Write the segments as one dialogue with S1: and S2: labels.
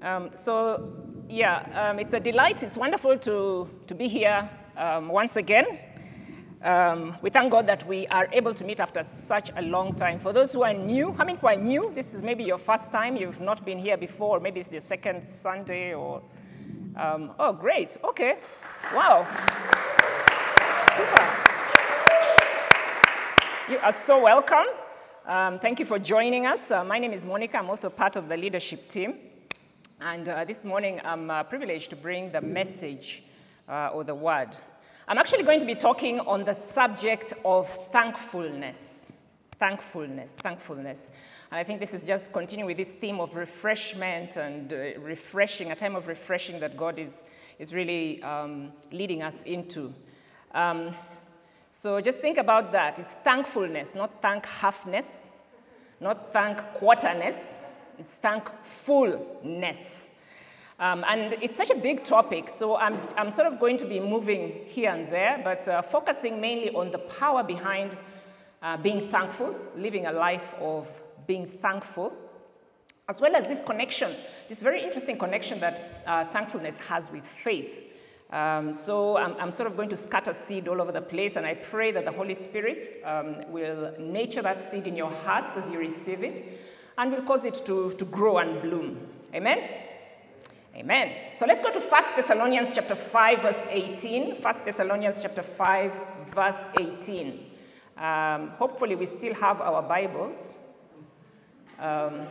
S1: Um, so, yeah, um, it's a delight. It's wonderful to, to be here um, once again. Um, we thank God that we are able to meet after such a long time. For those who are new, many who are new? This is maybe your first time. You've not been here before. Maybe it's your second Sunday or. Um, oh, great. Okay. Wow. Super. You are so welcome. Um, thank you for joining us. Uh, my name is Monica. I'm also part of the leadership team. And uh, this morning, I'm uh, privileged to bring the message uh, or the word. I'm actually going to be talking on the subject of thankfulness. Thankfulness, thankfulness. And I think this is just continuing with this theme of refreshment and uh, refreshing, a time of refreshing that God is, is really um, leading us into. Um, so just think about that. It's thankfulness, not thank halfness, not thank quarterness, it's thankfulness. Um, and it's such a big topic, so I'm, I'm sort of going to be moving here and there, but uh, focusing mainly on the power behind uh, being thankful, living a life of being thankful, as well as this connection, this very interesting connection that uh, thankfulness has with faith. Um, so I'm, I'm, sort of going to scatter seed all over the place, and I pray that the Holy Spirit um, will nature that seed in your hearts as you receive it and will cause it to, to grow and bloom. Amen? Amen. So let's go to 1 Thessalonians chapter 5, verse 18. 1 Thessalonians chapter 5, verse 18. Um, hopefully, we still have our Bibles. Um,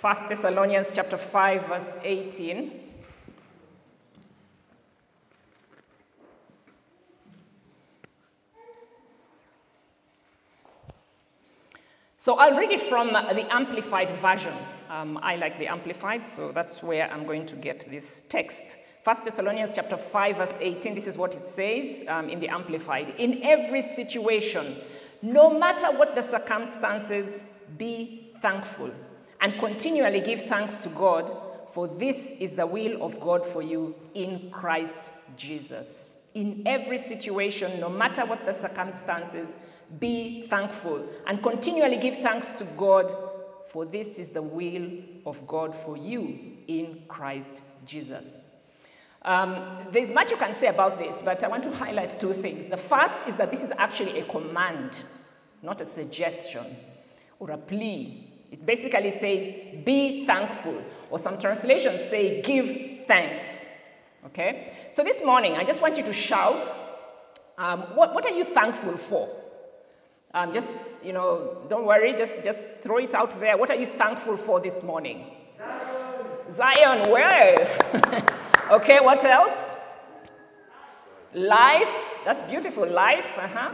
S1: 1 Thessalonians chapter 5, verse 18. So I'll read it from the Amplified version. Um, I like the Amplified, so that's where I'm going to get this text. 1 Thessalonians chapter 5, verse 18, this is what it says um, in the Amplified. In every situation, no matter what the circumstances, be thankful and continually give thanks to God, for this is the will of God for you in Christ Jesus. In every situation, no matter what the circumstances, be thankful and continually give thanks to God, for this is the will of God for you in Christ Jesus. Um, there's much you can say about this, but I want to highlight two things. The first is that this is actually a command, not a suggestion or a plea. It basically says, be thankful, or some translations say, give thanks. Okay? So this morning, I just want you to shout, um, what, what are you thankful for? Um, just, you know, don't worry, just, just throw it out there. What are you thankful for this morning? Zion. Zion, well. okay, what else? Life. That's beautiful. Life, uh-huh.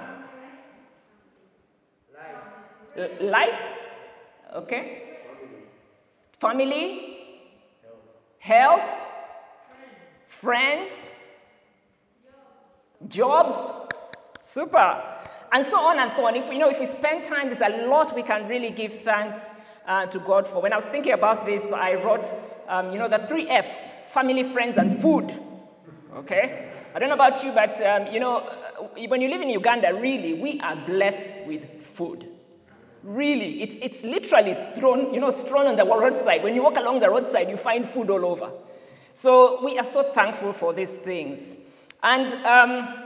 S1: Light. L- light. Okay. Family. Health. Friends. Jobs. Super and so on and so on. If, you know, if we spend time, there's a lot we can really give thanks uh, to God for. When I was thinking about this, I wrote, um, you know, the three F's, family, friends, and food. Okay? I don't know about you, but, um, you know, uh, when you live in Uganda, really, we are blessed with food. Really, it's, it's literally strewn, you know, strewn on the roadside. When you walk along the roadside, you find food all over. So we are so thankful for these things. And um,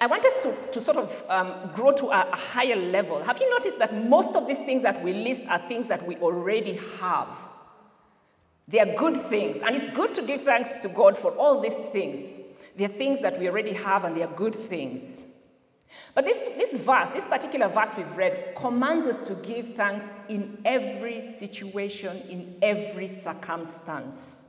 S1: I want us to, to sort of um, grow to a, a higher level. Have you noticed that most of these things that we list are things that we already have? They are good things, and it's good to give thanks to God for all these things. They are things that we already have, and they are good things. But this, this verse, this particular verse we've read, commands us to give thanks in every situation, in every circumstance.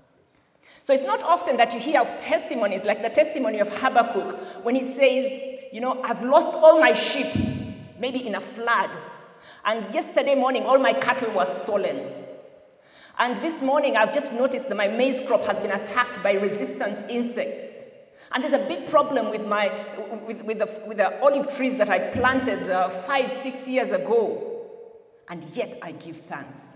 S1: So it's not often that you hear of testimonies like the testimony of Habakkuk when he says, You know, I've lost all my sheep, maybe in a flood. And yesterday morning, all my cattle were stolen. And this morning, I've just noticed that my maize crop has been attacked by resistant insects. And there's a big problem with, my, with, with, the, with the olive trees that I planted uh, five, six years ago. And yet I give thanks.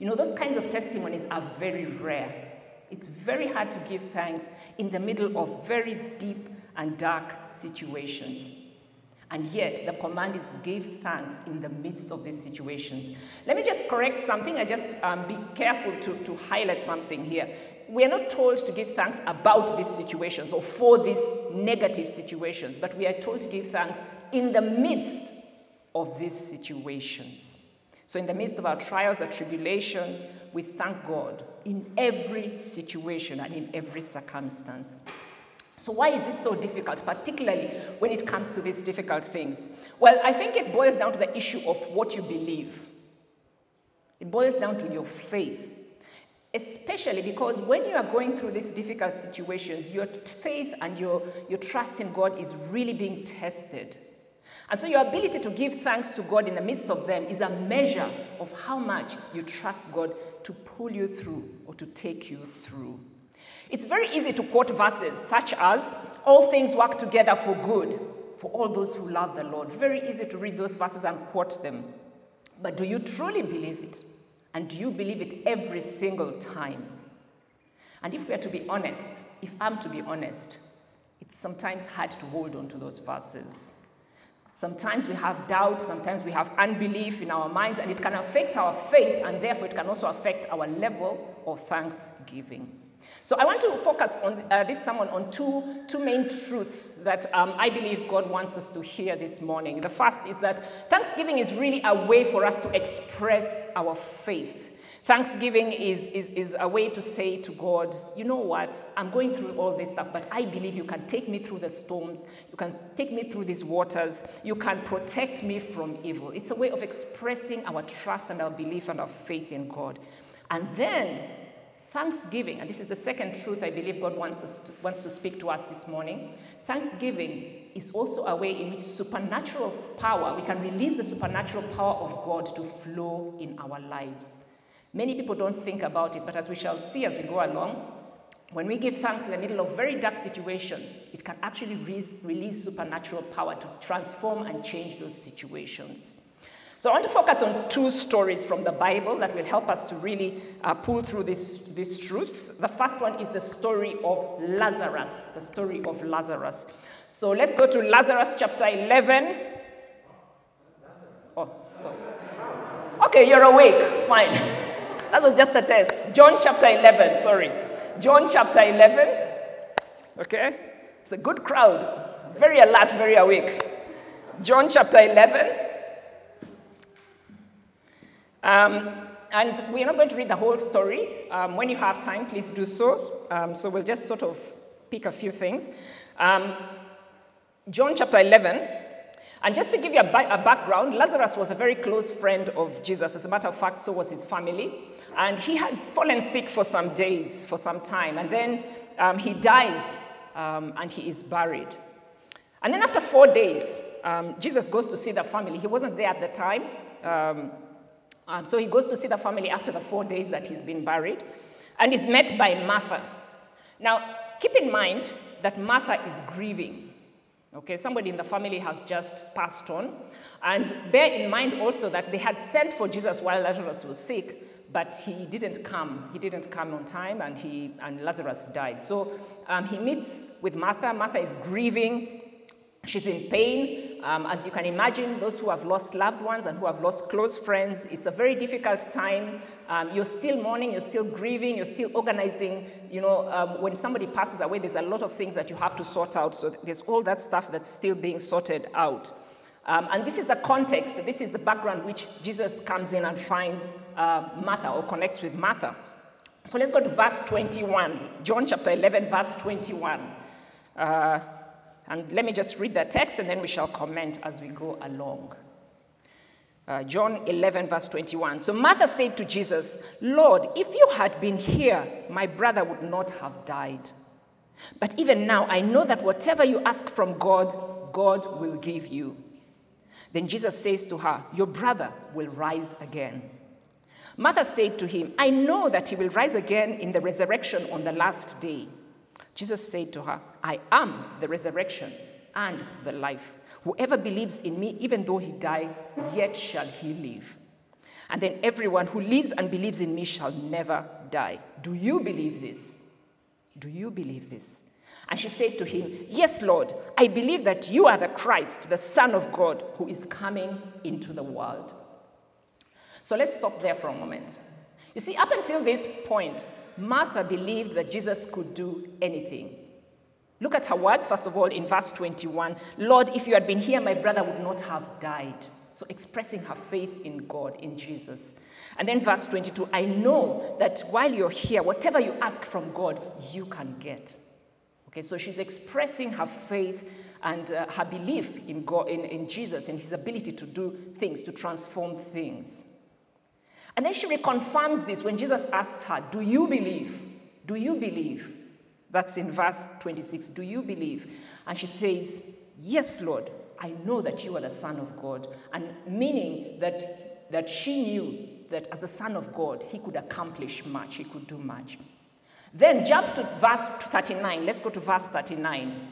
S1: You know, those kinds of testimonies are very rare. It's very hard to give thanks in the middle of very deep and dark situations. And yet, the command is give thanks in the midst of these situations. Let me just correct something. I just um, be careful to, to highlight something here. We are not told to give thanks about these situations or for these negative situations, but we are told to give thanks in the midst of these situations. So, in the midst of our trials and tribulations, we thank God in every situation and in every circumstance. So, why is it so difficult, particularly when it comes to these difficult things? Well, I think it boils down to the issue of what you believe. It boils down to your faith. Especially because when you are going through these difficult situations, your faith and your, your trust in God is really being tested. And so, your ability to give thanks to God in the midst of them is a measure of how much you trust God to pull you through or to take you through. It's very easy to quote verses such as, All things work together for good for all those who love the Lord. Very easy to read those verses and quote them. But do you truly believe it? And do you believe it every single time? And if we are to be honest, if I'm to be honest, it's sometimes hard to hold on to those verses. Sometimes we have doubt, sometimes we have unbelief in our minds, and it can affect our faith, and therefore it can also affect our level of thanksgiving. So I want to focus on uh, this sermon on two, two main truths that um, I believe God wants us to hear this morning. The first is that Thanksgiving is really a way for us to express our faith. Thanksgiving is, is, is a way to say to God, you know what, I'm going through all this stuff, but I believe you can take me through the storms, you can take me through these waters, you can protect me from evil. It's a way of expressing our trust and our belief and our faith in God. And then Thanksgiving, and this is the second truth I believe God wants, us to, wants to speak to us this morning. Thanksgiving is also a way in which supernatural power, we can release the supernatural power of God to flow in our lives. Many people don't think about it, but as we shall see as we go along, when we give thanks in the middle of very dark situations, it can actually release, release supernatural power to transform and change those situations. So I want to focus on two stories from the Bible that will help us to really uh, pull through this, these truths. The first one is the story of Lazarus, the story of Lazarus. So let's go to Lazarus chapter 11. Oh, sorry. Okay, you're awake. Fine. that was just a test. John chapter 11, sorry. John chapter 11. Okay? It's a good crowd. Very alert, very awake. John chapter 11. Um, and we're not going to read the whole story. Um, when you have time, please do so. Um, so we'll just sort of pick a few things. Um, John chapter 11. And just to give you a, a, background, Lazarus was a very close friend of Jesus. As a matter of fact, so was his family. And he had fallen sick for some days, for some time. And then um, he dies um, and he is buried. And then after four days, Jesus goes to see the family. He wasn't there at the time. Um, so he goes to see the family after the four days that he's been buried and is met by Martha. Now, keep in mind that Martha is grieving. Okay, somebody in the family has just passed on. And bear in mind also that they had sent for Jesus while Lazarus was sick, but he didn't come. He didn't come on time, and, he, and Lazarus died. So um, he meets with Martha. Martha is grieving. She's in pain. Um, as you can imagine, those who have lost loved ones and who have lost close friends, it's a very difficult time. Um, you're still mourning, you're still grieving, you're still organizing. You know, um, when somebody passes away, there's a lot of things that you have to sort out. So there's all that stuff that's still being sorted out. Um, and this is the context, this is the background which Jesus comes in and finds uh, Martha or connects with Martha. So let's go to verse 21, John chapter 11, verse 21. Uh, and let me just read the text and then we shall comment as we go along. Uh, John 11, verse 21. So Martha said to Jesus, Lord, if you had been here, my brother would not have died. But even now, I know that whatever you ask from God, God will give you. Then Jesus says to her, Your brother will rise again. Martha said to him, I know that he will rise again in the resurrection on the last day. Jesus said to her, I am the resurrection and the life. Whoever believes in me, even though he die, yet shall he live. And then everyone who lives and believes in me shall never die. Do you believe this? Do you believe this? And she said to him, Yes, Lord, I believe that you are the Christ, the Son of God, who is coming into the world. So let's stop there for a moment. You see, up until this point, Martha believed that Jesus could do anything. Look at her words, first of all, in verse 21 Lord, if you had been here, my brother would not have died. So expressing her faith in God, in Jesus. And then verse 22 I know that while you're here, whatever you ask from God, you can get. Okay, so she's expressing her faith and uh, her belief in, God, in, in Jesus and his ability to do things, to transform things. And then she reconfirms this when Jesus asked her, Do you believe? Do you believe? That's in verse 26. Do you believe? And she says, Yes, Lord, I know that you are the Son of God. And meaning that, that she knew that as the Son of God, he could accomplish much, he could do much. Then jump to verse 39. Let's go to verse 39.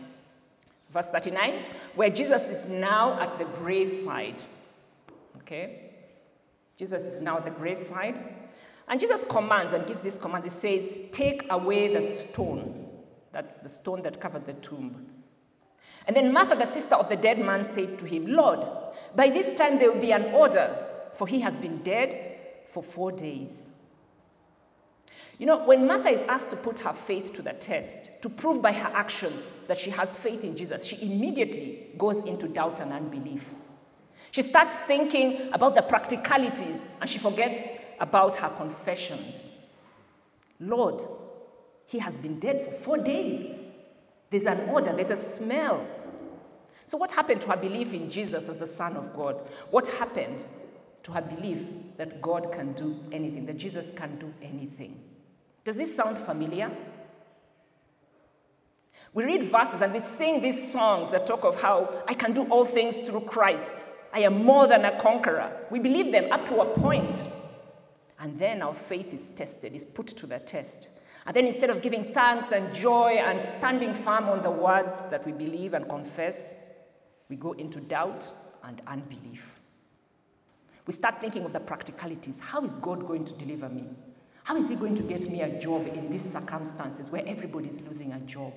S1: Verse 39, where Jesus is now at the graveside. Okay? Jesus is now at the graveside. And Jesus commands and gives this command. He says, Take away the stone. That's the stone that covered the tomb. And then Martha, the sister of the dead man, said to him, Lord, by this time there will be an order, for he has been dead for four days. You know, when Martha is asked to put her faith to the test, to prove by her actions that she has faith in Jesus, she immediately goes into doubt and unbelief. She starts thinking about the practicalities and she forgets about her confessions. Lord, he has been dead for four days. There's an odor, there's a smell. So, what happened to her belief in Jesus as the Son of God? What happened to her belief that God can do anything, that Jesus can do anything? Does this sound familiar? We read verses and we sing these songs that talk of how I can do all things through Christ. I am more than a conqueror. We believe them up to a point. And then our faith is tested, is put to the test. And then instead of giving thanks and joy and standing firm on the words that we believe and confess, we go into doubt and unbelief. We start thinking of the practicalities. How is God going to deliver me? How is He going to get me a job in these circumstances where everybody is losing a job?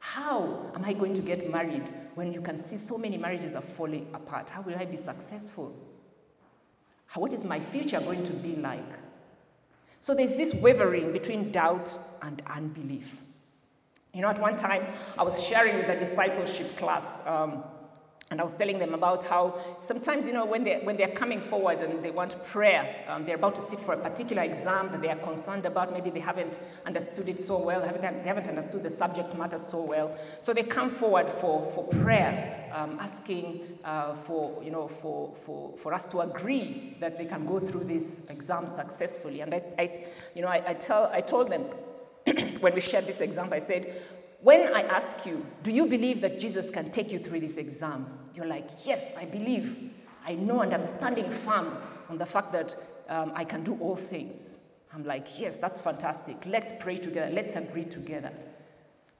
S1: How am I going to get married when you can see so many marriages are falling apart? How will I be successful? What is my future going to be like? So there's this wavering between doubt and unbelief. You know, at one time, I was sharing with a discipleship class, um, and I was telling them about how sometimes, you know, when they're, when they're coming forward and they want prayer, um, they're about to sit for a particular exam that they are concerned about, maybe they haven't understood it so well, haven't, they haven't understood the subject matter so well. So they come forward for, for prayer, um, asking uh, for, you know, for, for, for us to agree that they can go through this exam successfully. And I, I you know, I, I, tell, I told them, when we shared this example, I said, when I ask you, do you believe that Jesus can take you through this exam? You're like, yes, I believe. I know, and I'm standing firm on the fact that um, I can do all things. I'm like, yes, that's fantastic. Let's pray together. Let's agree together.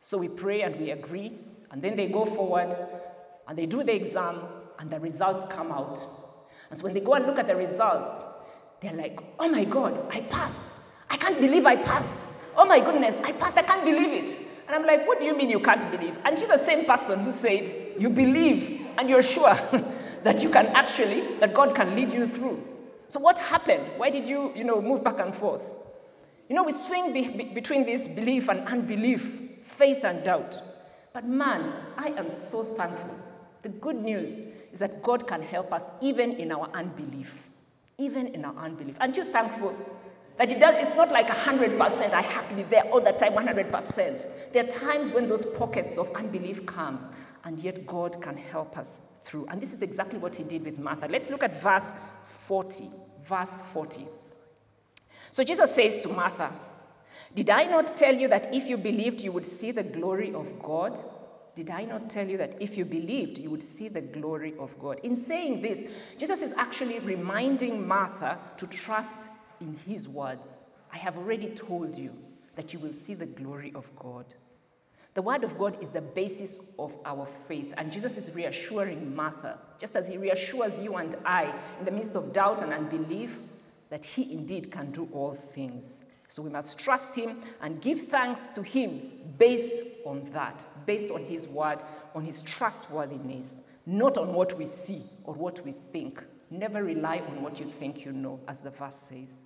S1: So we pray and we agree, and then they go forward and they do the exam, and the results come out. And so when they go and look at the results, they're like, oh my God, I passed. I can't believe I passed. Oh my goodness, I passed. I can't believe it. And I'm like, what do you mean you can't believe? And you're the same person who said, you believe and you're sure that you can actually, that God can lead you through. So what happened? Why did you, you know, move back and forth? You know, we swing be- be- between this belief and unbelief, faith and doubt. But man, I am so thankful. The good news is that God can help us even in our unbelief. Even in our unbelief. Aren't you thankful that it does, it's not like 100%, I have to be there all the time, 100%. There are times when those pockets of unbelief come, and yet God can help us through. And this is exactly what he did with Martha. Let's look at verse 40. Verse 40. So Jesus says to Martha, Did I not tell you that if you believed, you would see the glory of God? Did I not tell you that if you believed, you would see the glory of God? In saying this, Jesus is actually reminding Martha to trust in his words, I have already told you that you will see the glory of God. The word of God is the basis of our faith, and Jesus is reassuring Martha, just as he reassures you and I in the midst of doubt and unbelief, that he indeed can do all things. So we must trust him and give thanks to him based on that, based on his word, on his trustworthiness, not on what we see or what we think. Never rely on what you think you know, as the verse says.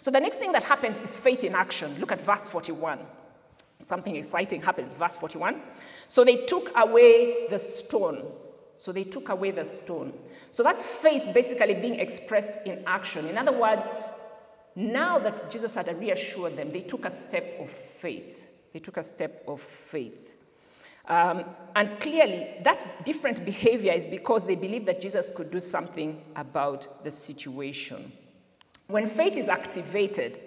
S1: So the next thing that happens is faith in action. Look at verse 41. Something exciting happens, verse 41. So they took away the stone. So they took away the stone. So that's faith basically being expressed in action. In other words, now that Jesus had reassured them, they took a step of faith. They took a step of faith. Um, and clearly, that different behavior is because they believed that Jesus could do something about the situation. When faith is activated,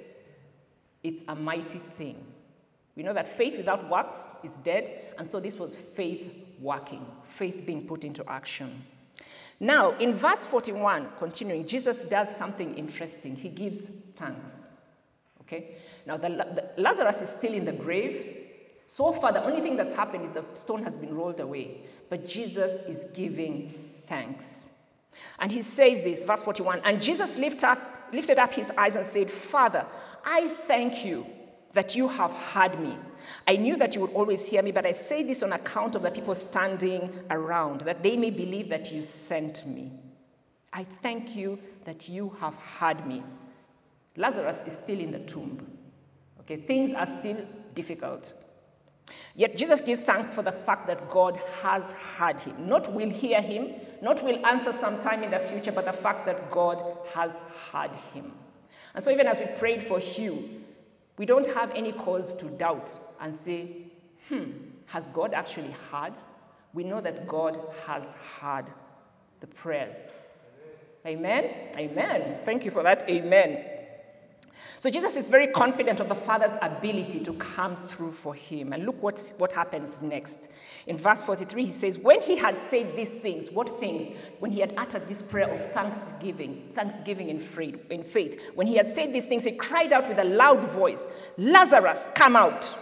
S1: it's a mighty thing. We know that faith without works is dead, and so this was faith working, faith being put into action. Now, in verse 41, continuing, Jesus does something interesting. He gives thanks. Okay? Now, the, the, Lazarus is still in the grave. So far, the only thing that's happened is the stone has been rolled away. But Jesus is giving thanks. And he says this, verse 41 And Jesus lift up, lifted up his eyes and said, Father, I thank you that you have heard me. I knew that you would always hear me, but I say this on account of the people standing around, that they may believe that you sent me. I thank you that you have heard me. Lazarus is still in the tomb. Okay, things are still difficult. Yet Jesus gives thanks for the fact that God has heard him. Not will hear him, not will answer sometime in the future, but the fact that God has heard him. And so, even as we prayed for Hugh, we don't have any cause to doubt and say, hmm, has God actually heard? We know that God has heard the prayers. Amen? Amen. Thank you for that. Amen. So Jesus is very confident of the Father's ability to come through for him. And look what, what happens next. In verse 43, he says, When he had said these things, what things? When he had uttered this prayer of thanksgiving, thanksgiving in faith, in faith, when he had said these things, he cried out with a loud voice, Lazarus, come out.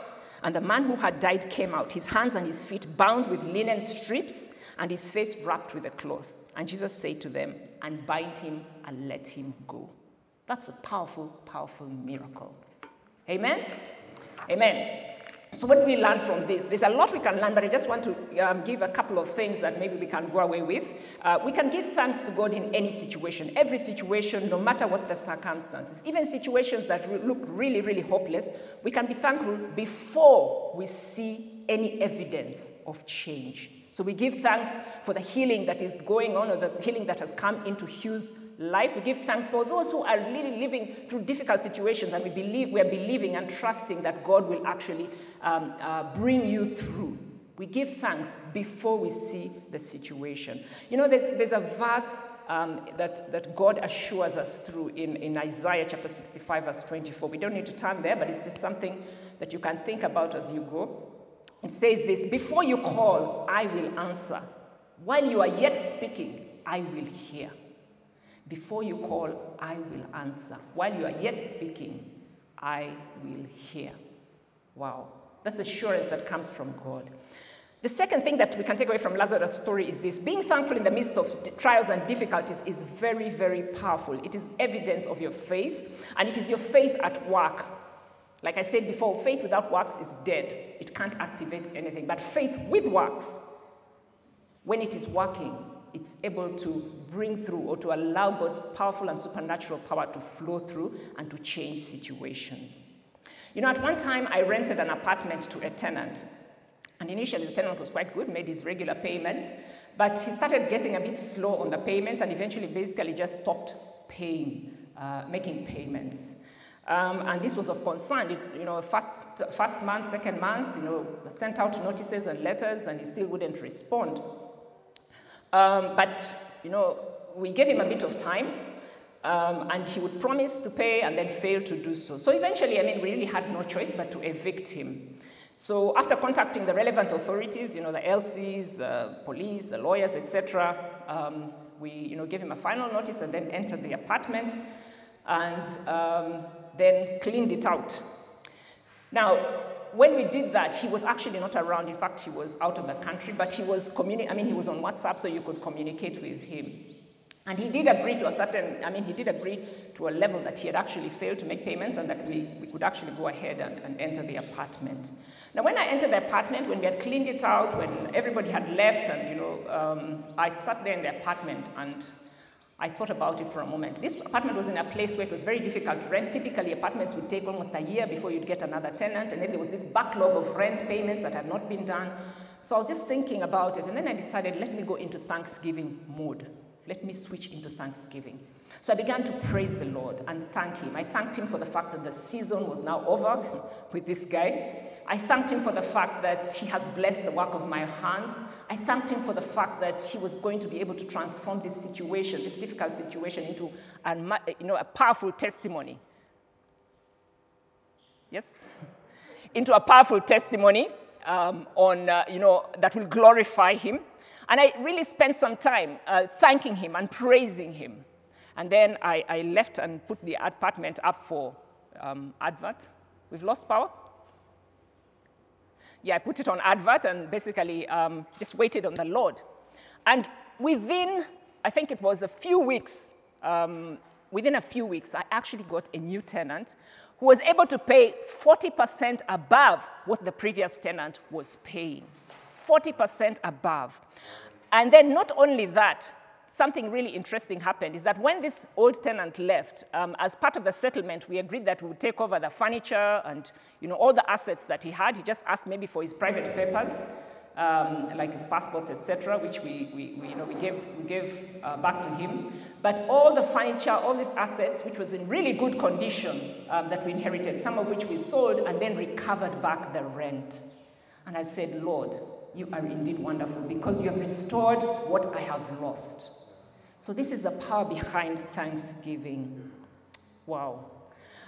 S1: And the man who had died came out, his hands and his feet bound with linen strips, and his face wrapped with a cloth. And Jesus said to them, Unbind him and let him go. That's a powerful, powerful miracle. Amen? Amen. So, what we learn from this? There's a lot we can learn, but I just want to um, give a couple of things that maybe we can go away with. Uh, we can give thanks to God in any situation, every situation, no matter what the circumstances, even situations that re- look really, really hopeless. We can be thankful before we see any evidence of change. So we give thanks for the healing that is going on or the healing that has come into Hugh's life. We give thanks for those who are really living through difficult situations and we believe we are believing and trusting that God will actually um, uh, bring you through. We give thanks before we see the situation. You know, there's, there's a verse um, that, that God assures us through in, in Isaiah chapter 65, verse 24. We don't need to turn there, but it's just something that you can think about as you go. It says this Before you call, I will answer. While you are yet speaking, I will hear. Before you call, I will answer. While you are yet speaking, I will hear. Wow. That's assurance that comes from God. The second thing that we can take away from Lazarus' story is this being thankful in the midst of trials and difficulties is very, very powerful. It is evidence of your faith, and it is your faith at work like I said before, faith without works is dead. It can't activate anything. But faith with works, when it is working, it's able to bring through or to allow God's powerful and supernatural power to flow through and to change situations. You know, at one time I rented an apartment to a tenant. And initially the tenant was quite good, made his regular payments, but he started getting a bit slow on the payments and eventually basically just stopped paying, uh, making payments. Um, and this was of concern. It, you know, first, first month, second month, you know, sent out notices and letters, and he still wouldn't respond. Um, but, you know, we gave him a bit of time, um, and he would promise to pay and then fail to do so. So eventually, I mean, we really had no choice but to evict him. So after contacting the relevant authorities, you know, the LCs, the police, the lawyers, etc., um, we, you know, gave him a final notice and then entered the apartment. And um, then cleaned it out. Now, when we did that, he was actually not around. In fact, he was out of the country, but he was communi- I mean, he was on WhatsApp, so you could communicate with him. And he did agree to a certain, I mean, he did agree to a level that he had actually failed to make payments and that we, we could actually go ahead and, and enter the apartment. Now, when I entered the apartment, when we had cleaned it out, when everybody had left, and you know, um, I sat there in the apartment and I thought about it for a moment. This apartment was in a place where it was very difficult to rent. Typically, apartments would take almost a year before you'd get another tenant, and then there was this backlog of rent payments that had not been done. So I was just thinking about it, and then I decided, let me go into Thanksgiving mode. Let me switch into Thanksgiving. So I began to praise the Lord and thank Him. I thanked Him for the fact that the season was now over with this guy. I thanked Him for the fact that He has blessed the work of my hands. I thanked Him for the fact that He was going to be able to transform this situation, this difficult situation, into a, you know, a powerful testimony. Yes? Into a powerful testimony um, on, uh, you know, that will glorify Him. And I really spent some time uh, thanking Him and praising Him. And then I, I, left and put the apartment up for um, advert. We've lost power? Yeah, I put it on advert and basically um, just waited on the Lord. And within, I think it was a few weeks, um, within a few weeks, I actually got a new tenant who was able to pay 40% above what the previous tenant was paying. 40% above. And then not only that, something really interesting happened is that when this old tenant left, um, as part of the settlement, we agreed that we would take over the furniture and you know, all the assets that he had. He just asked maybe for his private papers, um, like his passports, etc., which we, we, we, you know, we gave, we gave uh, back to him. But all the furniture, all these assets, which was in really good condition um, that we inherited, some of which we sold and then recovered back the rent. And I said, Lord, you are indeed wonderful because you have restored what I have lost. So, this is the power behind thanksgiving. Wow.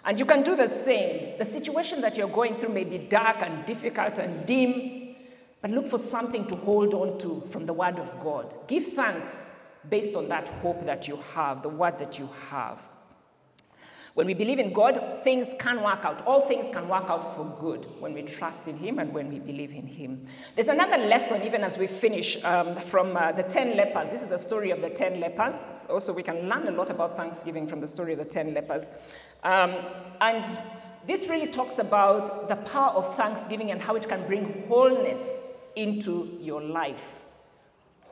S1: And you can do the same. The situation that you're going through may be dark and difficult and dim, but look for something to hold on to from the Word of God. Give thanks based on that hope that you have, the Word that you have. When we believe in God, things can work out. All things can work out for good when we trust in Him and when we believe in Him. There's another lesson, even as we finish, um, from uh, the 10 lepers. This is the story of the 10 lepers. Also, we can learn a lot about Thanksgiving from the story of the 10 lepers. Um, and this really talks about the power of thanksgiving and how it can bring wholeness into your life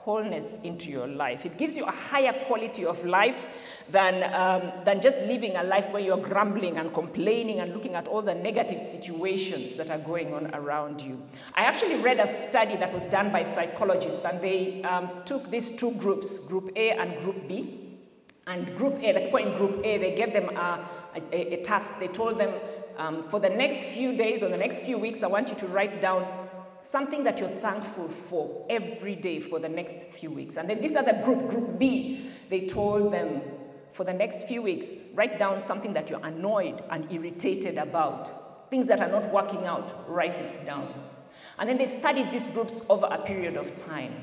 S1: wholeness into your life. It gives you a higher quality of life than, um, than just living a life where you're grumbling and complaining and looking at all the negative situations that are going on around you. I actually read a study that was done by psychologists, and they um, took these two groups, Group A and Group B. And Group A, the point Group A, they gave them a, a, a task. They told them, um, for the next few days or the next few weeks, I want you to write down something that you're thankful for every day for the next few weeks. And then this other group, Group B, they told them for the next few weeks, write down something that you're annoyed and irritated about, things that are not working out, write it down. And then they studied these groups over a period of time.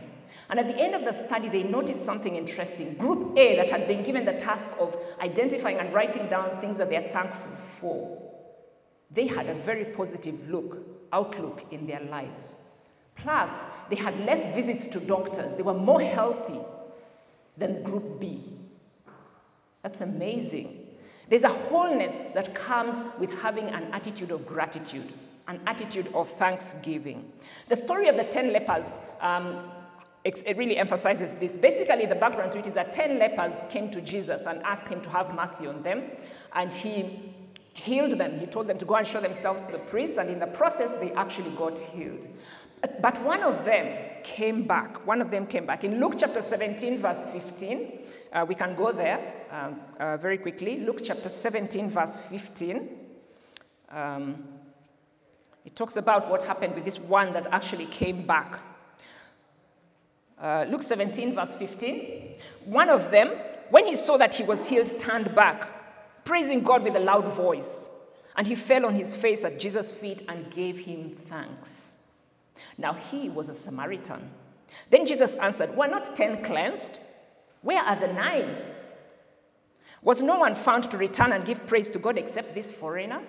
S1: And at the end of the study, they noticed something interesting. Group A, that had been given the task of identifying and writing down things that they're thankful for, they had a very positive look, outlook in their lives. Plus, they had less visits to doctors. They were more healthy than Group B. That's amazing. There's a wholeness that comes with having an attitude of gratitude, an attitude of thanksgiving. The story of the 10 lepers um, it really emphasizes this. Basically, the background to it is that 10 lepers came to Jesus and asked him to have mercy on them, and he healed them. He told them to go and show themselves to the priests, and in the process, they actually got healed. But one of them came back. One of them came back. In Luke chapter 17, verse 15, uh, we can go there um, uh, very quickly. Luke chapter 17, verse 15. Um, it talks about what happened with this one that actually came back. Uh, Luke 17, verse 15. One of them, when he saw that he was healed, turned back, praising God with a loud voice. And he fell on his face at Jesus' feet and gave him thanks. Now he was a Samaritan. Then Jesus answered, Were not ten cleansed? Where are the nine? Was no one found to return and give praise to God except this foreigner?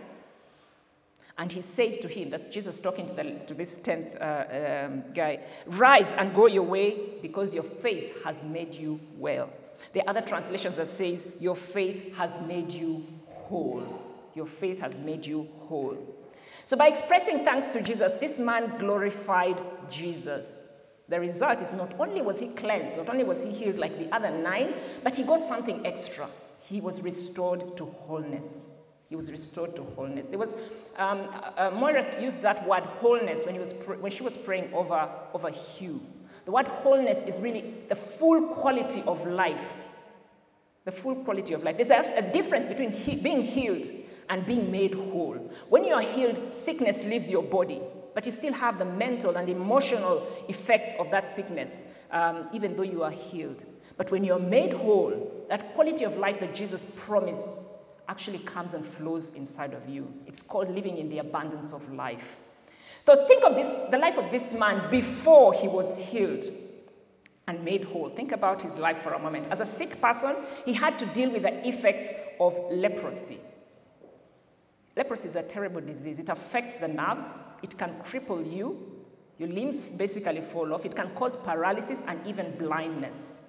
S1: And he said to him, that's Jesus talking to, the, to this tenth uh, um, guy, Rise and go your way because your faith has made you well. There are other translations that says, Your faith has made you whole. Your faith has made you whole. So by expressing thanks to Jesus, this man glorified Jesus. The result is not only was he cleansed, not only was he healed like the other nine, but he got something extra. He was restored to wholeness. He was restored to wholeness. There was um, uh, Moira used that word wholeness when, he was pr- when she was praying over, over Hugh. The word wholeness is really the full quality of life. The full quality of life. There's a, a difference between he, being healed and being made whole. When you are healed, sickness leaves your body, but you still have the mental and emotional effects of that sickness, um, even though you are healed. But when you're made whole, that quality of life that Jesus promised actually comes and flows inside of you. It's called living in the abundance of life. So think of this, the life of this man before he was healed and made whole. Think about his life for a moment. As a sick person, he had to deal with the effects of leprosy. Leprosy is a terrible disease. It affects the nerves, it can cripple you, your limbs basically fall off, it can cause paralysis and even blindness.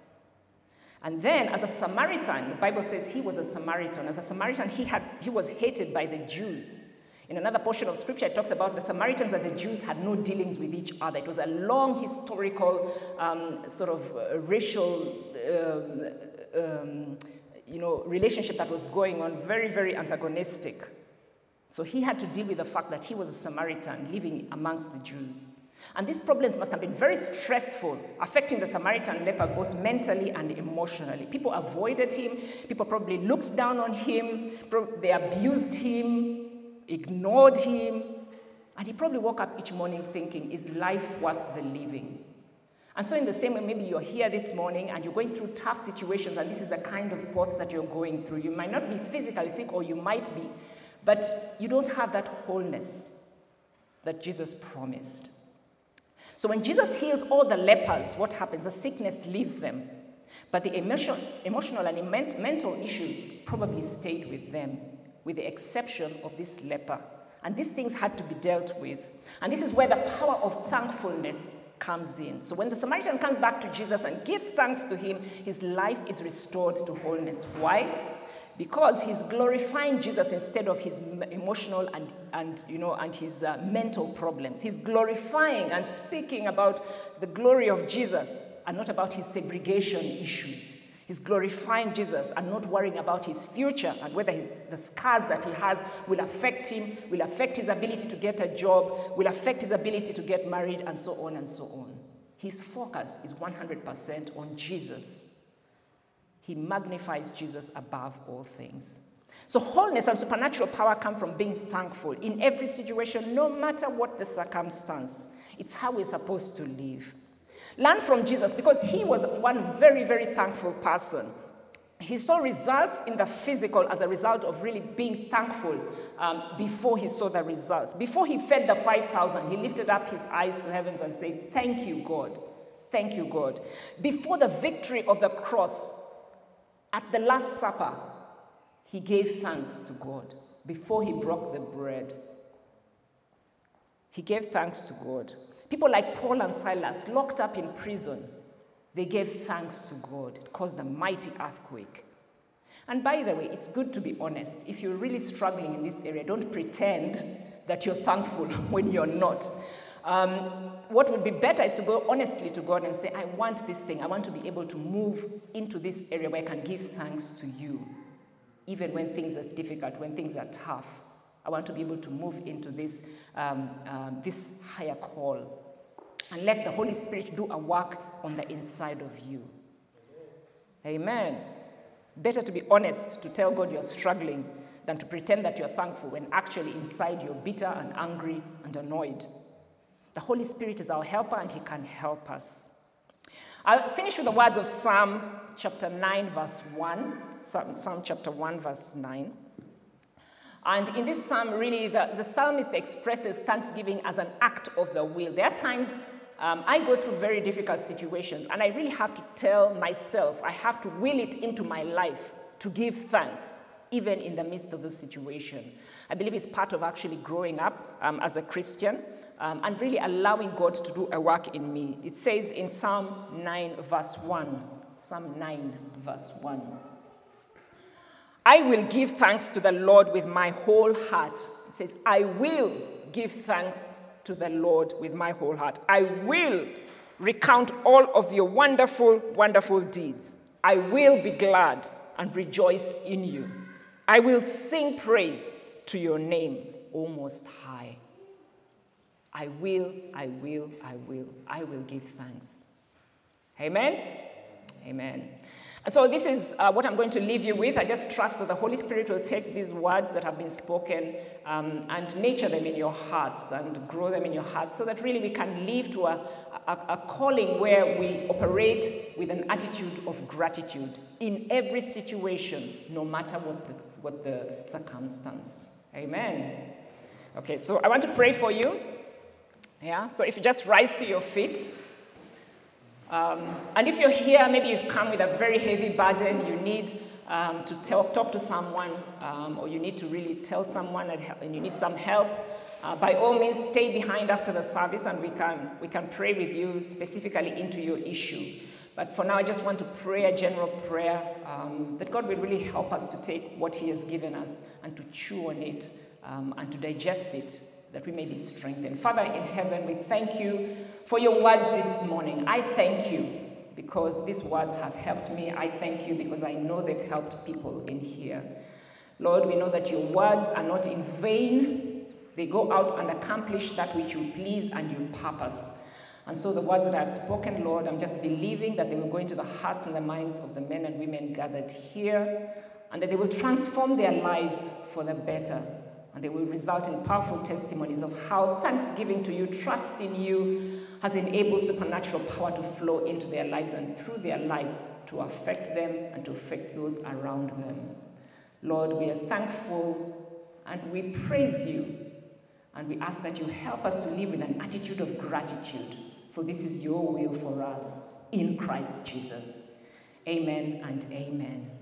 S1: And then, as a Samaritan, the Bible says he was a Samaritan. As a Samaritan, he, had, he was hated by the Jews. In another portion of scripture, it talks about the Samaritans and the Jews had no dealings with each other. It was a long historical um, sort of uh, racial um, um, you know, relationship that was going on, very, very antagonistic. So he had to deal with the fact that he was a Samaritan living amongst the Jews. And these problems must have been very stressful, affecting the Samaritan leper both mentally and emotionally. People avoided him, people probably looked down on him, they abused him, ignored him, and he probably woke up each morning thinking, Is life worth the living? And so, in the same way, maybe you're here this morning and you're going through tough situations, and this is the kind of thoughts that you're going through. You might not be physically sick, or you might be, but you don't have that wholeness that Jesus promised. So when Jesus heals all the lepers, what happens? The sickness leaves them. But the emotion, emotional and mental issues probably stayed with them, with the exception of this leper. And these things had to be dealt with. And this is where the power of thankfulness comes in. So when the Samaritan comes back to Jesus and gives thanks to him, his life is restored to wholeness. Why? Because he's glorifying Jesus instead of his emotional and, and, you know, and his uh, mental problems. He's glorifying and speaking about the glory of Jesus and not about his segregation issues. He's glorifying Jesus and not worrying about his future and whether his, the scars that he has will affect him, will affect his ability to get a job, will affect his ability to get married, and so on and so on. His focus is 100% on Jesus he magnifies Jesus above all things. So, wholeness and supernatural power come from being thankful in every situation, no matter what the circumstance. It's how we're supposed to live. Learn from Jesus because he was one very, very thankful person. He saw results in the physical as a result of really being thankful um, before he saw the results. Before he fed the 5,000, he lifted up his eyes to heavens and said, Thank you, God. Thank you, God. Before the victory of the cross, at the Last Supper, he gave thanks to God before he broke the bread. He gave thanks to God. People like Paul and Silas, locked up in prison, they gave thanks to God. It caused a mighty earthquake. And by the way, it's good to be honest. If you're really struggling in this area, don't pretend that you're thankful when you're not. Um, what would be better is to go honestly to God and say, I want this thing. I want to be able to move into this area where I can give thanks to you, even when things are difficult, when things are tough. I want to be able to move into this, um, um, this higher call and let the Holy Spirit do a work on the inside of you. Amen. Better to be honest, to tell God you're struggling, than to pretend that you're thankful when actually inside you're bitter and angry and annoyed. The Holy Spirit is our helper and he can help us. I'll finish with the words of Psalm chapter 9, verse 1. Psalm, Psalm chapter 1, verse 9. And in this psalm, really, the, the psalmist expresses thanksgiving as an act of the will. There are times um, I go through very difficult situations, and I really have to tell myself, I have to will it into my life to give thanks, even in the midst of the situation. I believe it's part of actually growing up um, as a Christian um, and really allowing God to do a work in me. It says in Psalm 9, verse 1 Psalm 9, verse 1. I will give thanks to the Lord with my whole heart. It says, I will give thanks to the Lord with my whole heart. I will recount all of your wonderful, wonderful deeds. I will be glad and rejoice in you. I will sing praise to your name, O Most High. I will, I will, I will, I will give thanks. Amen? Amen. So, this is uh, what I'm going to leave you with. I just trust that the Holy Spirit will take these words that have been spoken um, and nurture them in your hearts and grow them in your hearts so that really we can live to a, a, a calling where we operate with an attitude of gratitude in every situation, no matter what the, what the circumstance. Amen. Okay, so I want to pray for you. Yeah, so if you just rise to your feet. Um, and if you're here, maybe you've come with a very heavy burden, you need um, to talk, talk to someone, um, or you need to really tell someone and you need some help, uh, by all means, stay behind after the service and we can, we can pray with you specifically into your issue. But for now, I just want to pray a general prayer um, that God will really help us to take what He has given us and to chew on it um, and to digest it that we may be strengthened. Father in heaven, we thank you for your words this morning. I thank you because these words have helped me. I thank you because I know they've helped people in here. Lord, we know that your words are not in vain. They go out and accomplish that which you please and you purpose. And so, the words that I've spoken, Lord, I'm just believing that they will go into the hearts and the minds of the men and women gathered here, and that they will transform their lives for the better and they will result in powerful testimonies of how thanksgiving to you, trust in you, has enabled supernatural power to flow into their lives and through their lives to affect them and to affect those around them. Lord, we are thankful and we praise you. And we ask that you help us to live with an attitude of gratitude, for this is your will for us in Christ Jesus. Amen and amen.